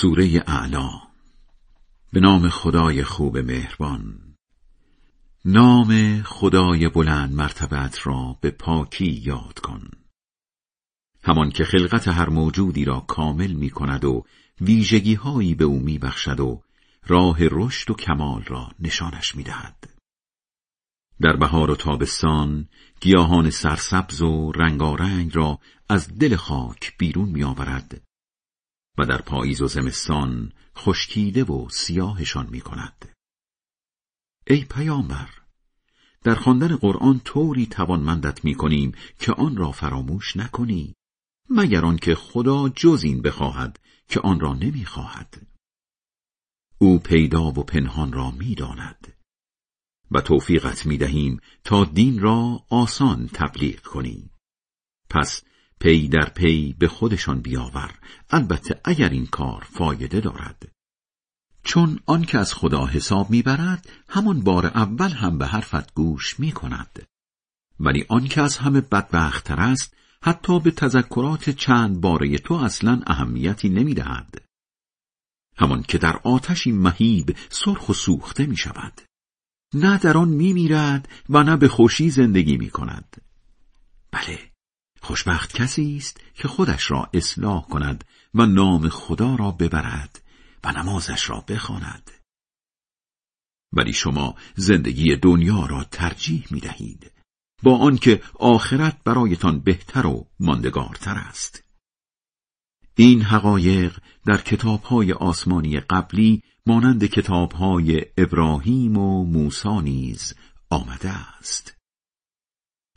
سوره اعلا. به نام خدای خوب مهربان. نام خدای بلند مرتبت را به پاکی یاد کن. همان که خلقت هر موجودی را کامل می کند و ویژگی هایی به او می بخشد و راه رشد و کمال را نشانش می دهد. در بهار و تابستان گیاهان سرسبز و رنگارنگ را از دل خاک بیرون می آورد و در پاییز و زمستان خشکیده و سیاهشان می کند. ای پیامبر در خواندن قرآن طوری توانمندت می کنیم که آن را فراموش نکنی مگر آنکه خدا جز این بخواهد که آن را نمی‌خواهد. او پیدا و پنهان را می‌داند و توفیقت می دهیم تا دین را آسان تبلیغ کنی پس پی در پی به خودشان بیاور. البته اگر این کار فایده دارد. چون آن که از خدا حساب می‌برد همان بار اول هم به حرفت گوش می کند ولی آن که از همه بدبختتر است حتی به تذکرات چند باره تو اصلا اهمیتی نمی‌دهد. همان که در آتشی مهیب سرخ و سوخته می شود نه در آن می میرد و نه به خوشی زندگی می کند بله خوشبخت کسی است که خودش را اصلاح کند و نام خدا را ببرد و نمازش را بخواند. ولی شما زندگی دنیا را ترجیح می دهید با آنکه آخرت برایتان بهتر و ماندگارتر است. این حقایق در کتابهای آسمانی قبلی مانند کتابهای ابراهیم و موسی نیز آمده است.